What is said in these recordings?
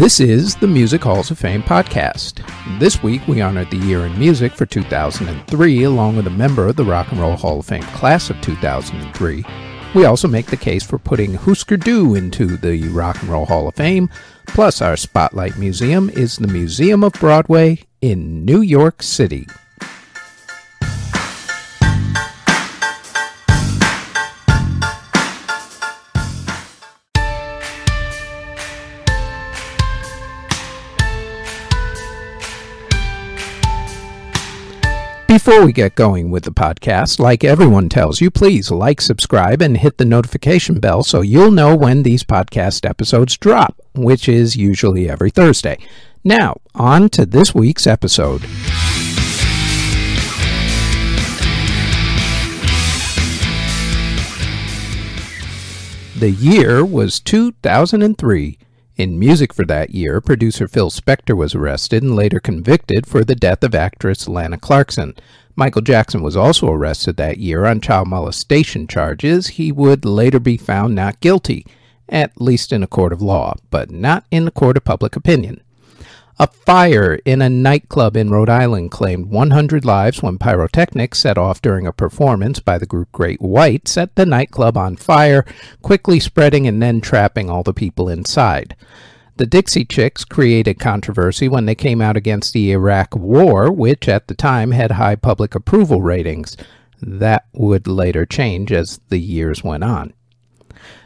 This is the Music Halls of Fame podcast. This week we honored the year in music for 2003 along with a member of the Rock and Roll Hall of Fame class of 2003. We also make the case for putting Husker Du into the Rock and Roll Hall of Fame. Plus, our Spotlight Museum is the Museum of Broadway in New York City. Before we get going with the podcast, like everyone tells you, please like, subscribe, and hit the notification bell so you'll know when these podcast episodes drop, which is usually every Thursday. Now, on to this week's episode. The year was 2003. In music for that year, producer Phil Spector was arrested and later convicted for the death of actress Lana Clarkson. Michael Jackson was also arrested that year on child molestation charges. He would later be found not guilty, at least in a court of law, but not in the court of public opinion. A fire in a nightclub in Rhode Island claimed 100 lives when pyrotechnics set off during a performance by the group Great White set the nightclub on fire, quickly spreading and then trapping all the people inside. The Dixie Chicks created controversy when they came out against the Iraq War, which at the time had high public approval ratings. That would later change as the years went on.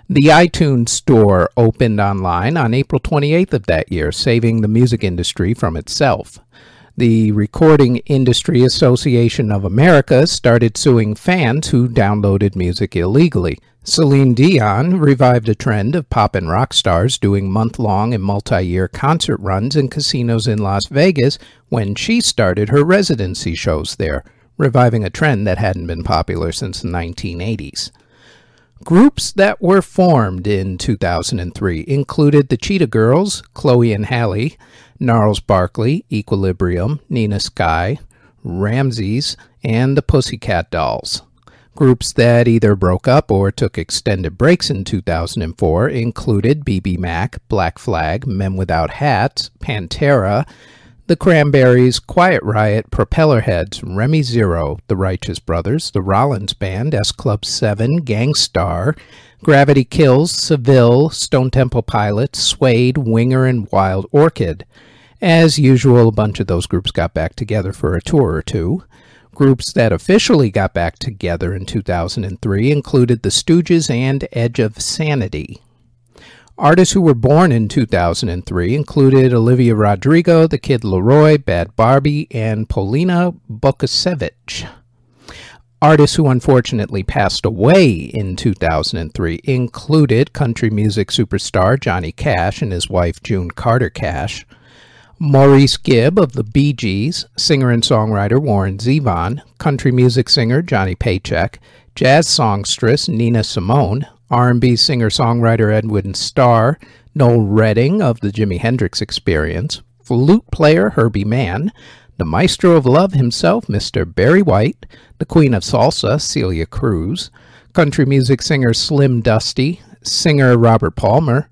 The iTunes Store opened online on April 28th of that year, saving the music industry from itself. The Recording Industry Association of America started suing fans who downloaded music illegally. Celine Dion revived a trend of pop and rock stars doing month long and multi year concert runs in casinos in Las Vegas when she started her residency shows there, reviving a trend that hadn't been popular since the 1980s. Groups that were formed in 2003 included the Cheetah Girls, Chloe and Halle, Gnarls Barkley, Equilibrium, Nina Sky, Ramses, and the Pussycat Dolls. Groups that either broke up or took extended breaks in 2004 included BBMak, Black Flag, Men Without Hats, Pantera, the Cranberries, Quiet Riot, Propellerheads, Remy Zero, The Righteous Brothers, The Rollins Band, S Club 7, Gang Starr, Gravity Kills, Seville, Stone Temple Pilots, Suede, Winger, and Wild Orchid. As usual, a bunch of those groups got back together for a tour or two. Groups that officially got back together in 2003 included The Stooges and Edge of Sanity. Artists who were born in 2003 included Olivia Rodrigo, The Kid LAROI, Bad Bhabie, and Polina Bukasiewicz. Artists who unfortunately passed away in 2003 included country music superstar Johnny Cash and his wife June Carter Cash, Maurice Gibb of the Bee Gees, singer and songwriter Warren Zevon, country music singer Johnny Paycheck, jazz songstress Nina Simone, R&B singer-songwriter Edwin Starr, Noel Redding of the Jimi Hendrix Experience, flute player Herbie Mann, the maestro of love himself, Mr. Barry White, the queen of salsa, Celia Cruz, country music singer Slim Dusty, singer Robert Palmer,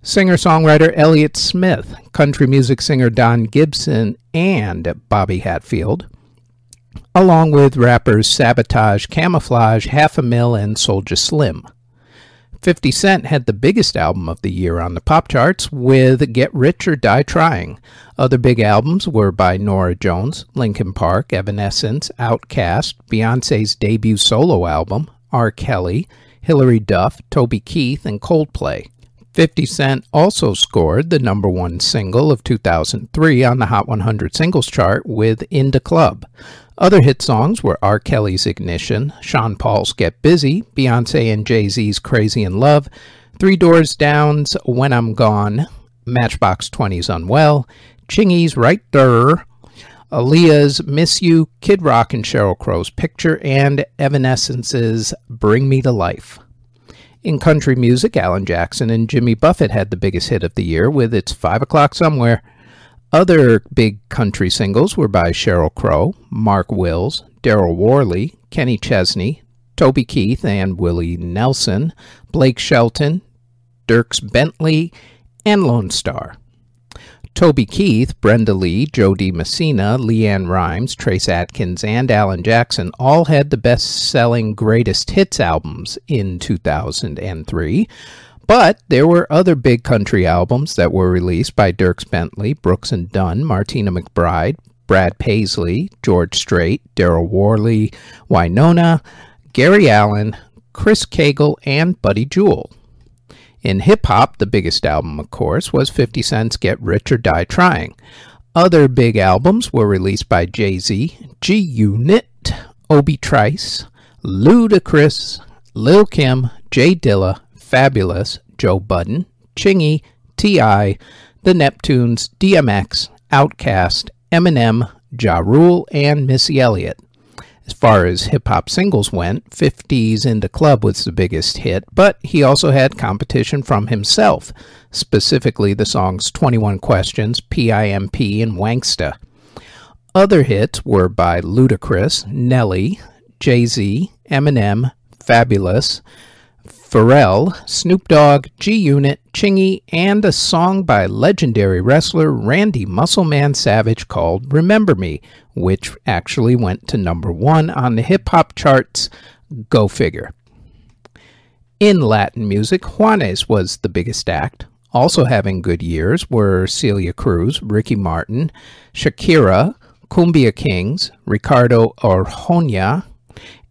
singer songwriter Elliott Smith, country music singer Don Gibson, and Bobby Hatfield, along with rappers Sabotage, Camouflage, Half a Mill, and Soldier Slim. 50 Cent had the biggest album of the year on the pop charts with Get Rich or Die Trying. Other big albums were by Norah Jones, Linkin Park, Evanescence, Outkast, Beyonce's debut solo album, R. Kelly, Hilary Duff, Toby Keith, and Coldplay. 50 Cent also scored the number one single of 2003 on the Hot 100 Singles Chart with In da Club. Other hit songs were R. Kelly's Ignition, Sean Paul's Get Busy, Beyonce and Jay Z's Crazy in Love, Three Doors Down's When I'm Gone, Matchbox 20's Unwell, Chingy's Right There, Aaliyah's Miss You, Kid Rock and Sheryl Crow's Picture, and Evanescence's Bring Me to Life. In country music, Alan Jackson and Jimmy Buffett had the biggest hit of the year with It's Five O'Clock Somewhere. Other big country singles were by Sheryl Crow, Mark Wills, Darryl Worley, Kenny Chesney, Toby Keith and Willie Nelson, Blake Shelton, Dierks Bentley, and Lone Star. Toby Keith, Brenda Lee, Jo Dee Messina, LeAnn Rimes, Trace Adkins, and Alan Jackson all had the best selling greatest hits albums in 2003. But there were other big country albums that were released by Dierks Bentley, Brooks and Dunn, Martina McBride, Brad Paisley, George Strait, Darryl Worley, Wynonna, Gary Allan, Chris Cagle, and Buddy Jewell. In hip hop, the biggest album, of course, was 50 Cent's Get Rich or Die Trying. Other big albums were released by Jay Z, G Unit, Obi Trice, Ludacris, Lil Kim, J Dilla, Fabolous, Joe Budden, Chingy, T.I., The Neptunes, DMX, Outkast, Eminem, Ja Rule, and Missy Elliott. As far as hip hop singles went, 50's In Da Club was the biggest hit, but he also had competition from himself, specifically the songs 21 Questions, PIMP, and Wanksta. Other hits were by Ludacris, Nelly, Jay Z, Eminem, Fabolous, Pharrell, Snoop Dogg, G Unit, Chingy, and a song by legendary wrestler Randy Macho Man Savage called Remember Me, which actually went to number one on the hip hop charts. Go figure. In Latin music, Juanes was the biggest act. Also having good years were Celia Cruz, Ricky Martin, Shakira, Cumbia Kings, Ricardo Arjona,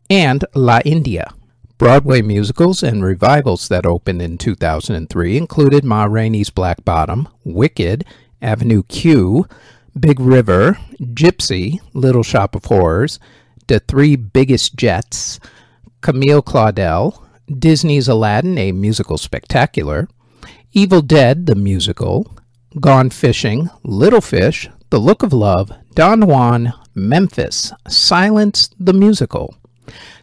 and La India. Broadway musicals and revivals that opened in 2003 included Ma Rainey's Black Bottom, Wicked, Avenue Q, Big River, Gypsy, Little Shop of Horrors, The Three Biggest Jets, Camille Claudel, Disney's Aladdin, a musical spectacular, Evil Dead, the musical, Gone Fishing, Little Fish, The Look of Love, Don Juan, Memphis, Silence, the musical.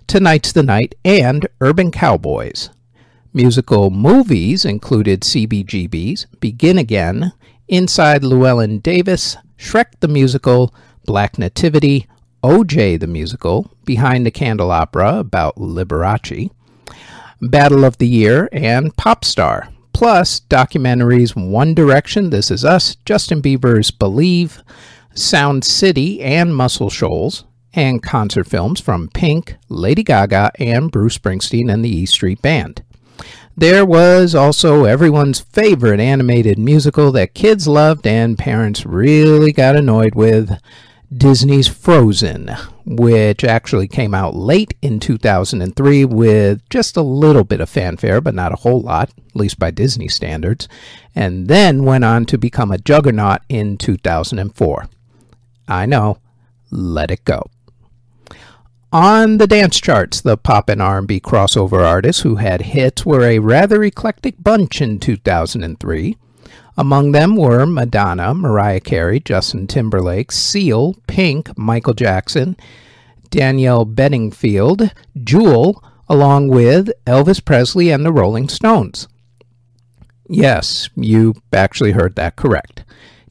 Tonight's the Night, and Urban Cowboys. Musical movies included CBGB's, Begin Again, Inside Llewyn Davis, Shrek the Musical, Black Nativity, OJ the Musical, Behind the Candelabra about Liberace, Battle of the Year, and Popstar, plus documentaries One Direction, This Is Us, Justin Bieber's Believe, Sound City, and Muscle Shoals, and concert films from Pink, Lady Gaga, and Bruce Springsteen and the E Street Band. There was also everyone's favorite animated musical that kids loved and parents really got annoyed with Disney's Frozen, which actually came out late in 2003 with just a little bit of fanfare, but not a whole lot, at least by Disney standards, and then went on to become a juggernaut in 2004. I know, let it go. On the dance charts, the pop and R&B crossover artists who had hits were a rather eclectic bunch in 2003. Among them were Madonna, Mariah Carey, Justin Timberlake, Seal, Pink, Michael Jackson, Daniel Bedingfield, Jewel, along with Elvis Presley and the Rolling Stones. Yes, you actually heard that correct.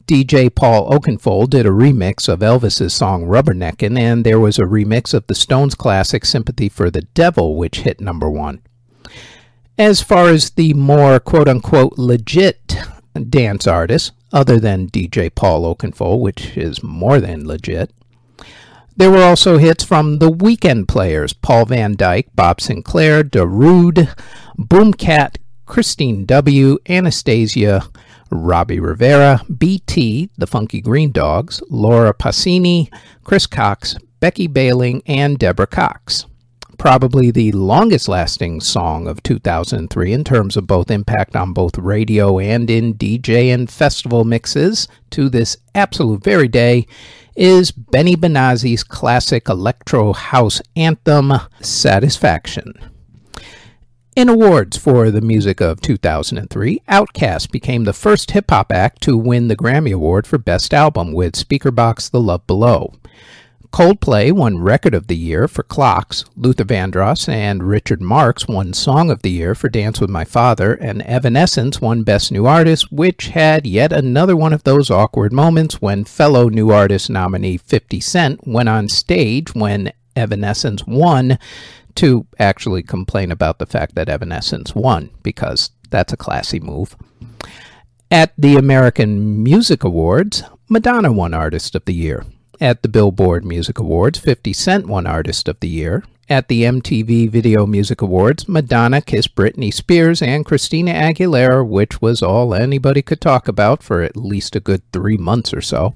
DJ Paul Oakenfold did a remix of Elvis's song Rubberneckin', and there was a remix of the Stones classic Sympathy for the Devil, which hit number one. As far as the more quote unquote legit dance artists, other than DJ Paul Oakenfold, which is more than legit, there were also hits from the weekend players Paul van Dyk, Bob Sinclar, Darude, Boomkat, Kristine W., Anastacia, Robbie Rivera, BT, the Funky Green Dogs, Laura Pausini, Chris Cox, Becky Baeling, and Deborah Cox. Probably the longest lasting song of 2003 in terms of both impact on both radio and in DJ and festival mixes to this absolute very day is Benny Benassi's classic electro house anthem, Satisfaction. In awards for the music of 2003, Outkast became the first hip hop act to win the Grammy Award for Best Album with Speakerboxxx The Love Below. Coldplay won Record of the Year for Clocks, Luther Vandross and Richard Marx won Song of the Year for Dance with My Father, and Evanescence won Best New Artist, which had yet another one of those awkward moments when fellow New Artist nominee 50 Cent went on stage when Evanescence won to actually complain about the fact that Evanescence won, because that's a classy move. At the American Music Awards, Madonna won Artist of the Year. At the Billboard Music Awards, 50 Cent won Artist of the Year. At the MTV Video Music Awards, Madonna kissed Britney Spears and Christina Aguilera, which was all anybody could talk about for at least a good three months or so.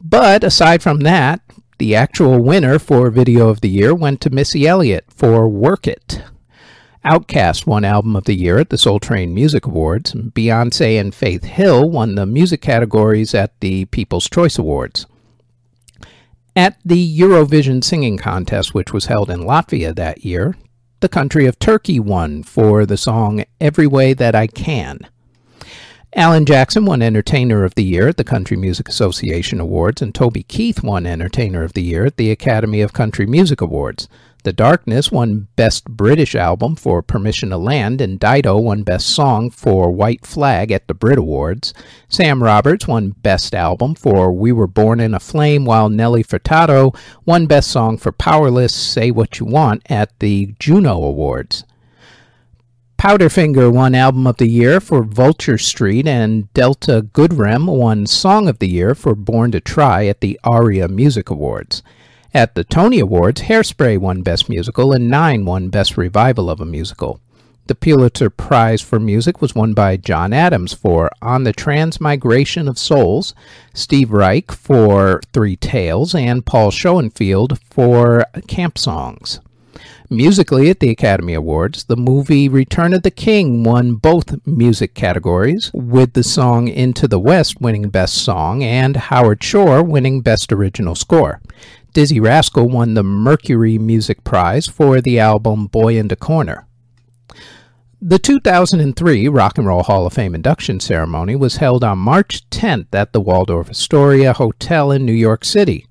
But aside from that, the actual winner for Video of the Year went to Missy Elliott for Work It. Outkast won Album of the Year at the Soul Train Music Awards. Beyonce and Faith Hill won the music categories at the People's Choice Awards. At the Eurovision Singing Contest, which was held in Latvia that year, the country of Turkey won for the song Every Way That I Can. Alan Jackson won Entertainer of the Year at the Country Music Association Awards, and Toby Keith won Entertainer of the Year at the Academy of Country Music Awards. The Darkness won Best British Album for Permission to Land, and Dido won Best Song for White Flag at the Brit Awards. Sam Roberts won Best Album for We Were Born in a Flame, while Nelly Furtado won Best Song for Powerless Say What You Want at the Juno Awards. Powderfinger won Album of the Year for Vulture Street, and Delta Goodrem won Song of the Year for Born to Try at the ARIA Music Awards. At the Tony Awards, Hairspray won Best Musical and Nine won Best Revival of a Musical. The Pulitzer Prize for Music was won by John Adams for On the Transmigration of Souls, Steve Reich for Three Tales, and Paul Schoenfield for Camp Songs. Musically, at the Academy Awards, the movie Return of the King won both music categories, with the song Into the West winning Best Song and Howard Shore winning Best Original Score. Dizzee Rascal won the Mercury Music Prize for the album Boy in the Corner. The 2003 Rock and Roll Hall of Fame induction ceremony was held on March 10th at the Waldorf Astoria Hotel in New York City.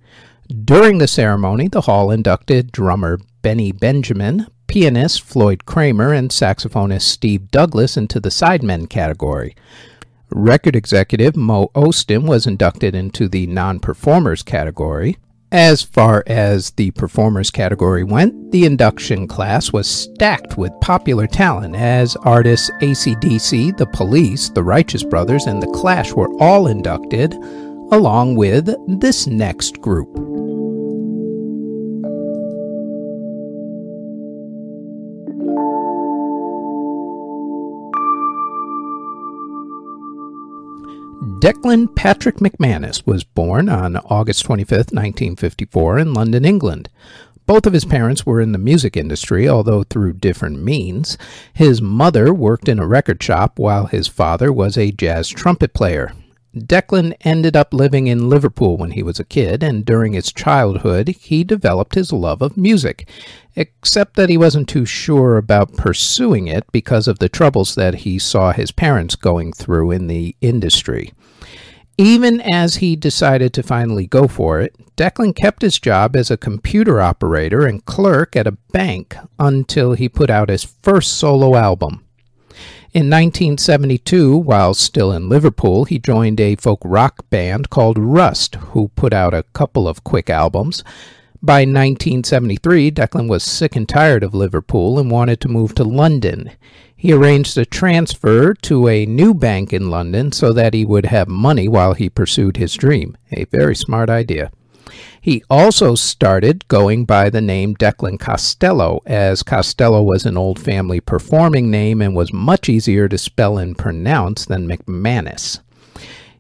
During the ceremony, the hall inducted drummer Benny Benjamin, pianist Floyd Cramer, and saxophonist Steve Douglas into the Sidemen category. Record executive Mo Ostin was inducted into the non performers category. As far as the performers category went, the induction class was stacked with popular talent as artists ACDC, The Police, The Righteous Brothers, and The Clash were all inducted, along with this next group. Declan Patrick McManus was born on August 25, 1954, in London, England. Both of his parents were in the music industry, although through different means. His mother worked in a record shop, while his father was a jazz trumpet player. Declan ended up living in Liverpool when he was a kid, and during his childhood, he developed his love of music, except that he wasn't too sure about pursuing it because of the troubles that he saw his parents going through in the industry. Even as he decided to finally go for it, Declan kept his job as a computer operator and clerk at a bank until he put out his first solo album. In 1972, while still in Liverpool, he joined a folk rock band called Rust, who put out a couple of quick albums. By 1973, Declan was sick and tired of Liverpool and wanted to move to London. He arranged a transfer to a new bank in London so that he would have money while he pursued his dream. A very smart idea. He also started going by the name Declan Costello, as Costello was an old family performing name and was much easier to spell and pronounce than McManus.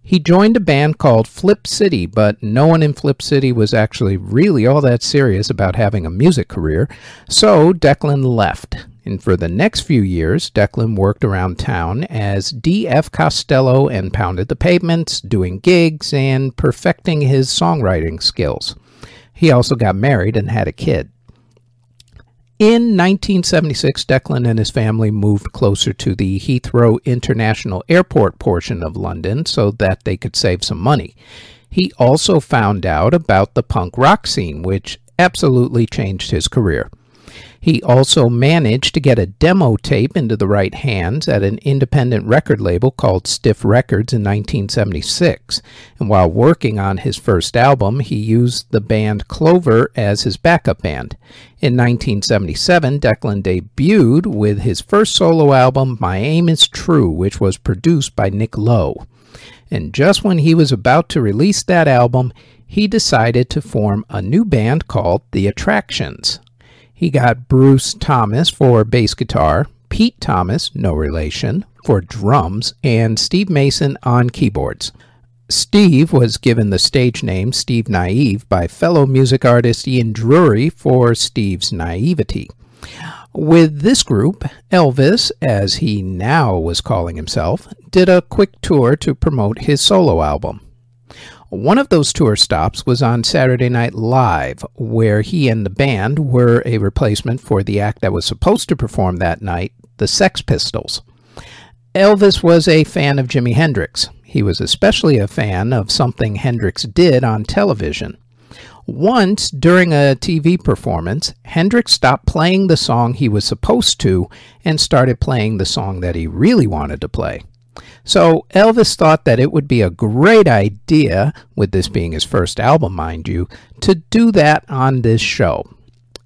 He joined a band called Flip City, but no one in Flip City was actually really all that serious about having a music career, so Declan left. And for the next few years, Declan worked around town as D.F. Costello and pounded the pavements, doing gigs, and perfecting his songwriting skills. He also got married and had a kid. In 1976, Declan and his family moved closer to the Heathrow International Airport portion of London so that they could save some money. He also found out about the punk rock scene, which absolutely changed his career. He also managed to get a demo tape into the right hands at an independent record label called Stiff Records in 1976. And while working on his first album, he used the band Clover as his backup band. In 1977, Declan debuted with his first solo album, My Aim is True, which was produced by Nick Lowe. And just when he was about to release that album, he decided to form a new band called The Attractions. He got Bruce Thomas for bass guitar, Pete Thomas, no relation, for drums, and Steve Mason on keyboards. Steve was given the stage name Steve Naive by fellow music artist Ian Drury for Steve's naivety. With this group, Elvis, as he now was calling himself, did a quick tour to promote his solo album. One of those tour stops was on Saturday Night Live, where he and the band were a replacement for the act that was supposed to perform that night, the Sex Pistols. Elvis was a fan of Jimi Hendrix. He was especially a fan of something Hendrix did on television. Once, during a TV performance, Hendrix stopped playing the song he was supposed to and started playing the song that he really wanted to play. So Elvis thought that it would be a great idea, with this being his first album, mind you, to do that on this show.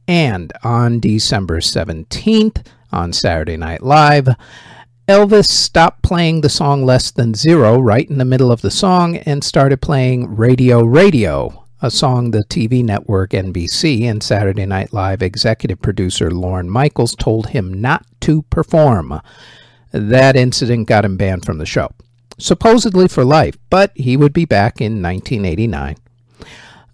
And on December 17th, on Saturday Night Live, Elvis stopped playing the song Less Than Zero right in the middle of the song and started playing Radio Radio, a song the TV network NBC and Saturday Night Live executive producer Lorne Michaels told him not to perform. That incident got him banned from the show, supposedly for life, but he would be back in 1989.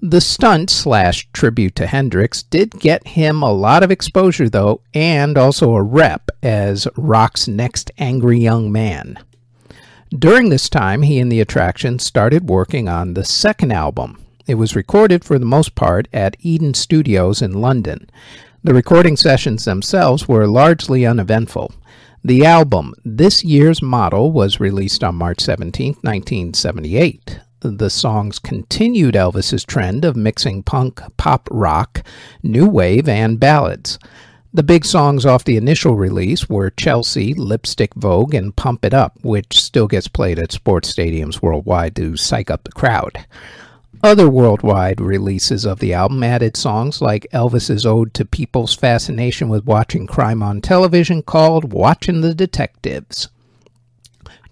The stunt slash tribute to Hendrix did get him a lot of exposure, though, and also a rep as rock's next angry young man. During this time, he and the attraction started working on the second album. It was recorded for the most part at Eden Studios in London. The recording sessions themselves were largely uneventful. The album, This Year's Model, was released on March 17, 1978. The songs continued Elvis's trend of mixing punk, pop rock, new wave, and ballads. The big songs off the initial release were Chelsea, Lipstick Vogue, and Pump It Up, which still gets played at sports stadiums worldwide to psych up the crowd. Other worldwide releases of the album added songs like Elvis's ode to people's fascination with watching crime on television called Watching the Detectives.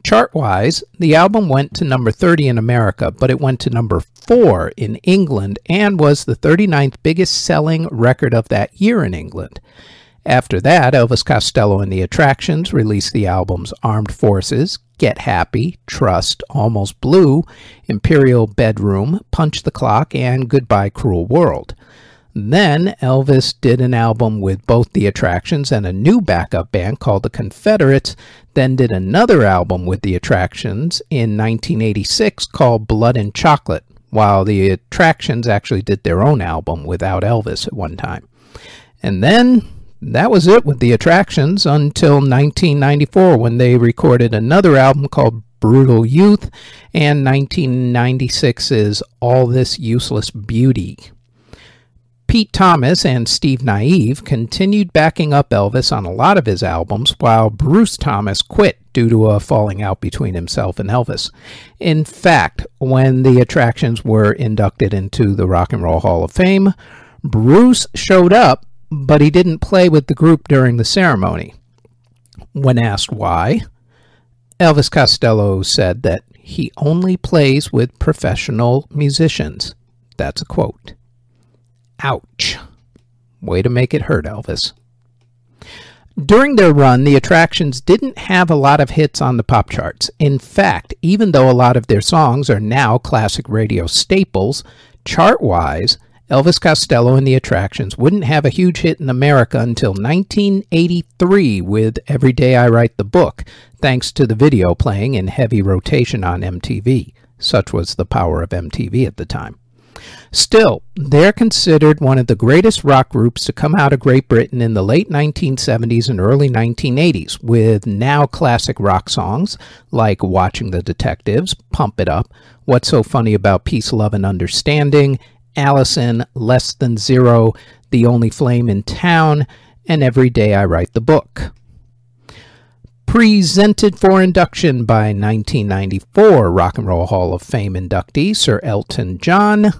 Chart wise, the album went to number 30 in America, but it went to number 4 in England and was the 39th biggest selling record of that year in England. After that, Elvis Costello and the Attractions released the albums Armed Forces, Get Happy, Trust, Almost Blue, Imperial Bedroom, Punch the Clock, and Goodbye Cruel World. Then Elvis did an album with both the Attractions and a new backup band called the Confederates, then did another album with the Attractions in 1986 called Blood and Chocolate, while the Attractions actually did their own album without Elvis at one time. And then that was it with the attractions until 1994 when they recorded another album called Brutal Youth and 1996's All This Useless Beauty. Pete Thomas and Steve Naive continued backing up Elvis on a lot of his albums, while Bruce Thomas quit due to a falling out between himself and Elvis. In fact, when the attractions were inducted into the Rock and Roll Hall of Fame, Bruce showed up but he didn't play with the group during the ceremony. When asked why, Elvis Costello said that he only plays with professional musicians. That's a quote. Ouch. Way to make it hurt, Elvis. During their run, the attractions didn't have a lot of hits on the pop charts. In fact, even though a lot of their songs are now classic radio staples, chart wise, Elvis Costello and the Attractions wouldn't have a huge hit in America until 1983 with Every Day I Write the Book, thanks to the video playing in heavy rotation on MTV. Such was the power of MTV at the time. Still, they're considered one of the greatest rock groups to come out of Great Britain in the late 1970s and early 1980s, with now classic rock songs like Watching the Detectives, Pump It Up, What's So Funny About Peace, Love, and Understanding, Alison, Less Than Zero, The Only Flame in Town, and Every Day I Write the Book. Presented for induction by 1994 Rock and Roll Hall of Fame inductee Sir Elton John,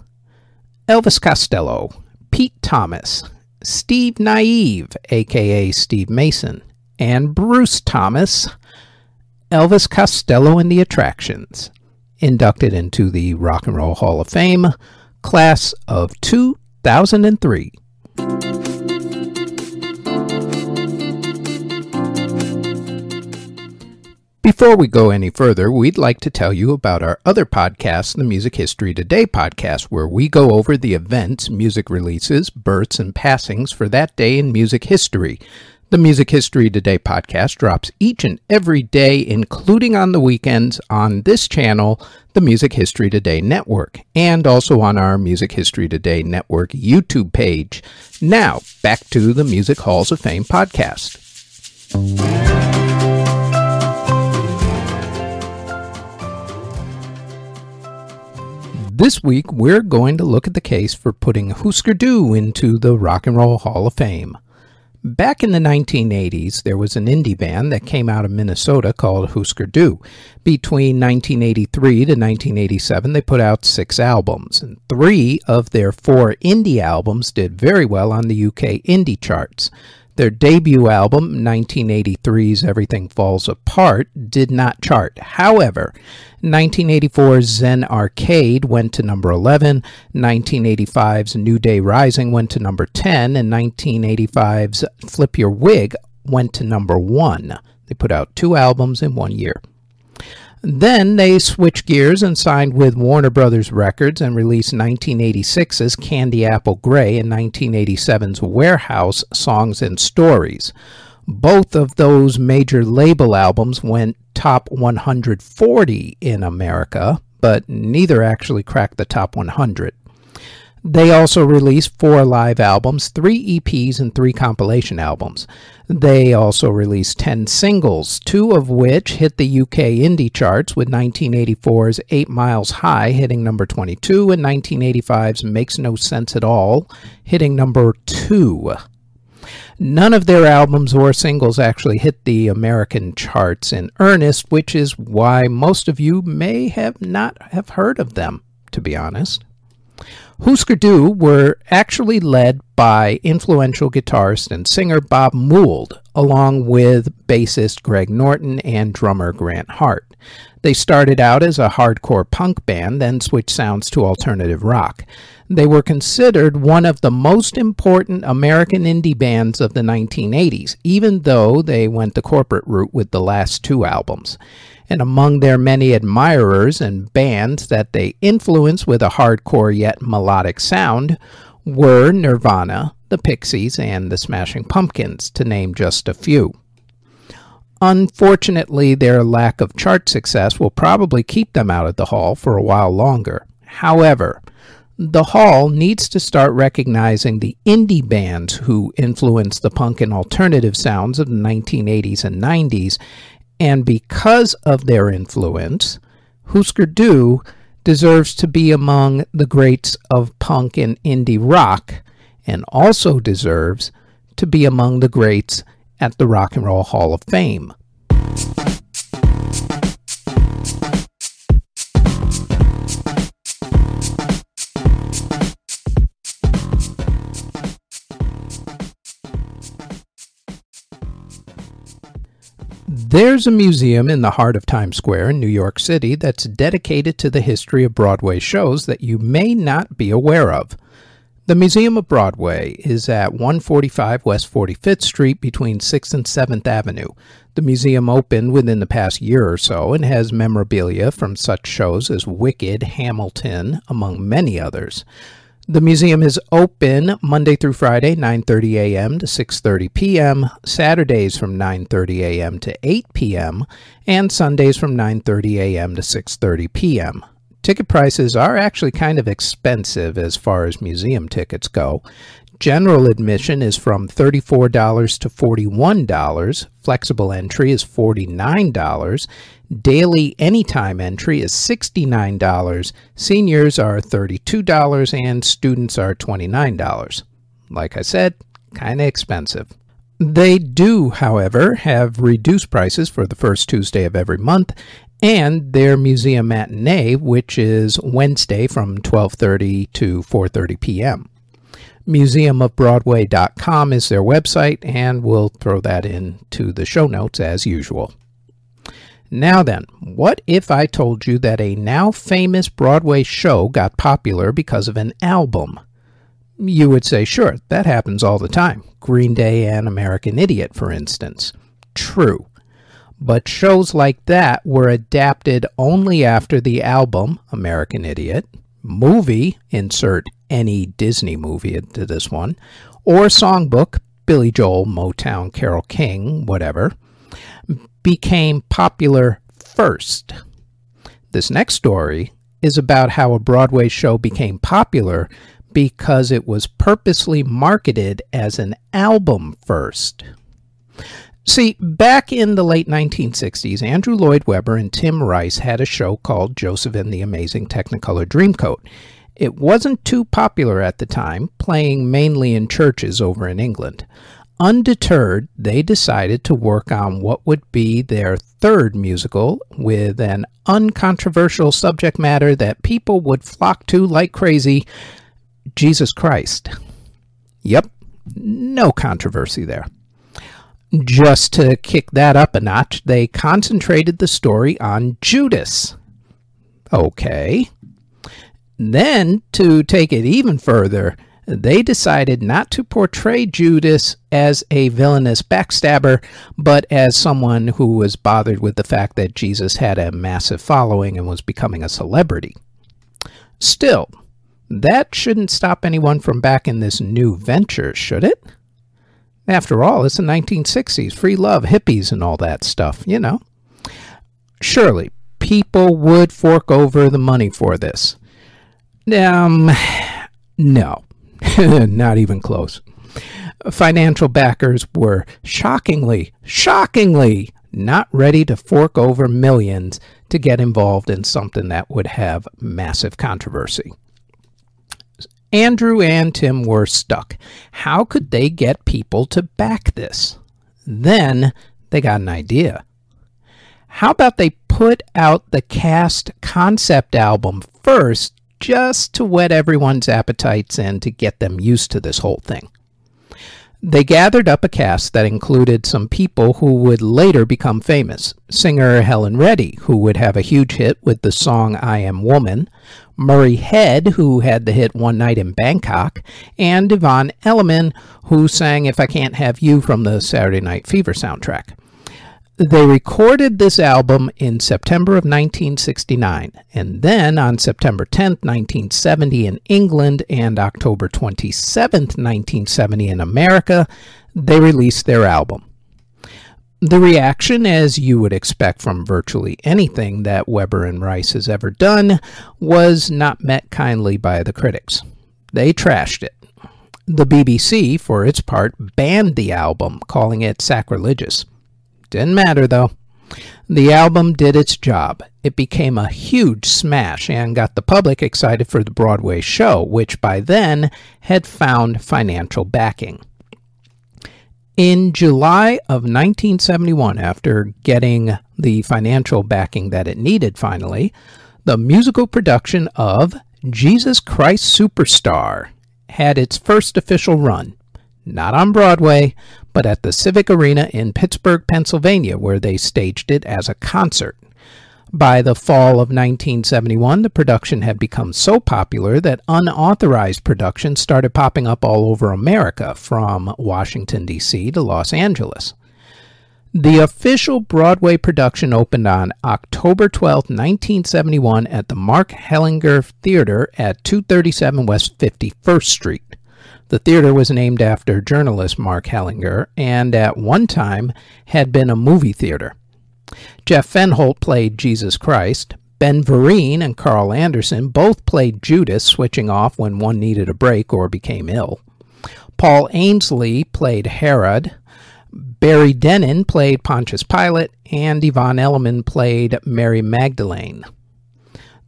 Elvis Costello, Pete Thomas, Steve Naive, aka Steve Mason, and Bruce Thomas, Elvis Costello and the Attractions, inducted into the Rock and Roll Hall of Fame, class of 2003. Before we go any further, we'd like to tell you about our other podcast, the Music History Today podcast, where we go over the events, music releases, births, and passings for that day in music history. The Music History Today podcast drops each and every day, including on the weekends, on this channel, the Music History Today Network, and also on our Music History Today Network YouTube page. Now, back to the Music Halls of Fame podcast. This week, we're going to look at the case for putting Husker Du into the Rock and Roll Hall of Fame. Back in the 1980s, there was an indie band that came out of Minnesota called Husker Du. Between 1983 to 1987, they put out six albums, and three of their four indie albums did very well on the UK indie charts. Their debut album, 1983's Everything Falls Apart, did not chart. However, 1984's Zen Arcade went to number 11, 1985's New Day Rising went to number 10, and 1985's Flip Your Wig went to number 1. They put out two albums in one year. Then they switched gears and signed with Warner Brothers Records and released 1986's Candy Apple Grey and 1987's Warehouse Songs and Stories. Both of those major label albums went top 140 in America, but neither actually cracked the top 100. They also released four live albums, three EPs, and three compilation albums. They also released 10 singles, two of which hit the UK indie charts, with 1984's 8 Miles High hitting number 22 and 1985's Makes No Sense at All hitting number 2. None of their albums or singles actually hit the American charts in earnest, which is why most of you may have not have heard of them, to be honest. Husker Du were actually led by influential guitarist and singer Bob Mould, along with bassist Greg Norton and drummer Grant Hart. They started out as a hardcore punk band, then switched sounds to alternative rock. They were considered one of the most important American indie bands of the 1980s, even though they went the corporate route with the last two albums and among their many admirers and bands that they influenced with a hardcore yet melodic sound were Nirvana, the Pixies, and the Smashing Pumpkins, to name just a few. Unfortunately, their lack of chart success will probably keep them out of the Hall for a while longer. However, the Hall needs to start recognizing the indie bands who influenced the punk and alternative sounds of the 1980s and 90s and because of their influence, Husker Du deserves to be among the greats of punk and indie rock, and also deserves to be among the greats at the Rock and Roll Hall of Fame. There's a museum in the heart of Times Square in New York City that's dedicated to the history of Broadway shows that you may not be aware of. The Museum of Broadway is at 145 West 45th Street between 6th and 7th Avenue. The museum opened within the past year or so and has memorabilia from such shows as Wicked, Hamilton, among many others. The museum is open Monday through Friday, 9:30 a.m. to 6:30 p.m., Saturdays from 9:30 a.m. to 8 p.m., and Sundays from 9:30 a.m. to 6:30 p.m. Ticket prices are actually kind of expensive as far as museum tickets go. General admission is from $34 to $41. Flexible entry is $49. Daily anytime entry is $69. Seniors are $32 and students are $29. Like I said, kind of expensive. They do, however, have reduced prices for the first Tuesday of every month and their museum matinee, which is Wednesday from 12:30 to 4:30 p.m. Museumofbroadway.com is their website, and we'll throw that into the show notes as usual. Now then, what if I told you that a now famous Broadway show got popular because of an album? You would say, sure, that happens all the time. Green Day and American Idiot, for instance. True. But shows like that were adapted only after the album, American Idiot, movie, insert any Disney movie into this one, or songbook, Billy Joel, Motown, Carole King, whatever, became popular first. This next story is about how a Broadway show became popular because it was purposely marketed as an album first. See, back in the late 1960s, Andrew Lloyd Webber and Tim Rice had a show called Joseph and the Amazing Technicolor Dreamcoat. It wasn't too popular at the time, playing mainly in churches over in England. Undeterred, they decided to work on what would be their third musical with an uncontroversial subject matter that people would flock to like crazy Jesus Christ. Yep, no controversy there. Just to kick that up a notch, they concentrated the story on Judas. Okay. Then, to take it even further, they decided not to portray Judas as a villainous backstabber, but as someone who was bothered with the fact that Jesus had a massive following and was becoming a celebrity. Still, that shouldn't stop anyone from backing this new venture, should it? After all, it's the 1960s, free love, hippies, and all that stuff, you know. Surely, people would fork over the money for this. Um, no, not even close. Financial backers were shockingly, shockingly not ready to fork over millions to get involved in something that would have massive controversy. Andrew and Tim were stuck. How could they get people to back this? Then they got an idea. How about they put out the cast concept album first just to whet everyone's appetites and to get them used to this whole thing? They gathered up a cast that included some people who would later become famous. Singer Helen Reddy, who would have a huge hit with the song I Am Woman, Murray Head, who had the hit One Night in Bangkok, and Yvonne Elliman, who sang If I Can't Have You from the Saturday Night Fever soundtrack. They recorded this album in September of 1969, and then on September 10, 1970 in England and October 27, 1970 in America, they released their album. The reaction, as you would expect from virtually anything that Webber and Rice has ever done, was not met kindly by the critics. They trashed it. The BBC, for its part, banned the album, calling it sacrilegious. Didn't matter though. The album did its job. It became a huge smash and got the public excited for the Broadway show, which by then had found financial backing. In July of 1971, after getting the financial backing that it needed finally, the musical production of Jesus Christ Superstar had its first official run not on Broadway, but at the Civic Arena in Pittsburgh, Pennsylvania, where they staged it as a concert. By the fall of 1971, the production had become so popular that unauthorized productions started popping up all over America, from Washington, D.C. to Los Angeles. The official Broadway production opened on October 12, 1971, at the Mark Hellinger Theater at 237 West 51st Street. The theater was named after journalist Mark Hellinger and at one time had been a movie theater. Jeff Fenholt played Jesus Christ. Ben Vereen and Carl Anderson both played Judas, switching off when one needed a break or became ill. Paul Ainsley played Herod. Barry Dennen played Pontius Pilate, and Yvonne Elliman played Mary Magdalene.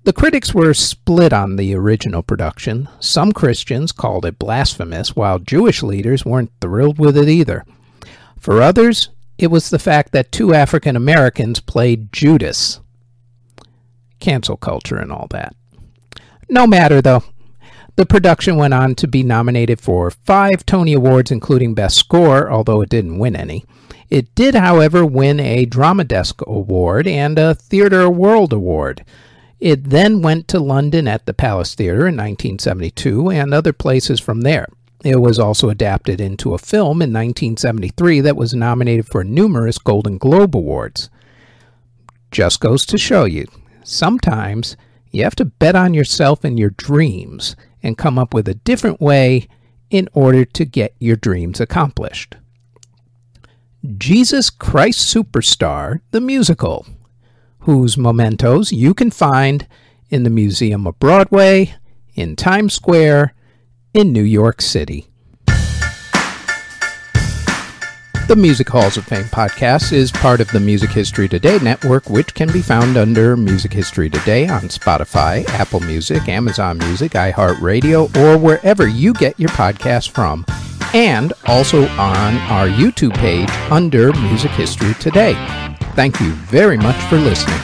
The critics were split on the original production. Some Christians called it blasphemous, while Jewish leaders weren't thrilled with it either. For others, it was the fact that two African Americans played Judas. Cancel culture and all that. No matter, though. The production went on to be nominated for five Tony Awards, including Best Score, although it didn't win any. It did, however, win a Drama Desk Award and a Theatre World Award. It then went to London at the Palace Theatre in 1972 and other places from there. It was also adapted into a film in 1973 that was nominated for numerous Golden Globe Awards. Just goes to show you, sometimes you have to bet on yourself and your dreams and come up with a different way in order to get your dreams accomplished. Jesus Christ Superstar, the musical, whose mementos you can find in the Museum of Broadway, in Times Square, in New York City. The Music Halls of Fame podcast is part of the Music History Today network, which can be found under Music History Today on Spotify, Apple Music, Amazon Music, iHeartRadio, or wherever you get your podcast from, and also on our YouTube page under Music History Today. Thank you very much for listening.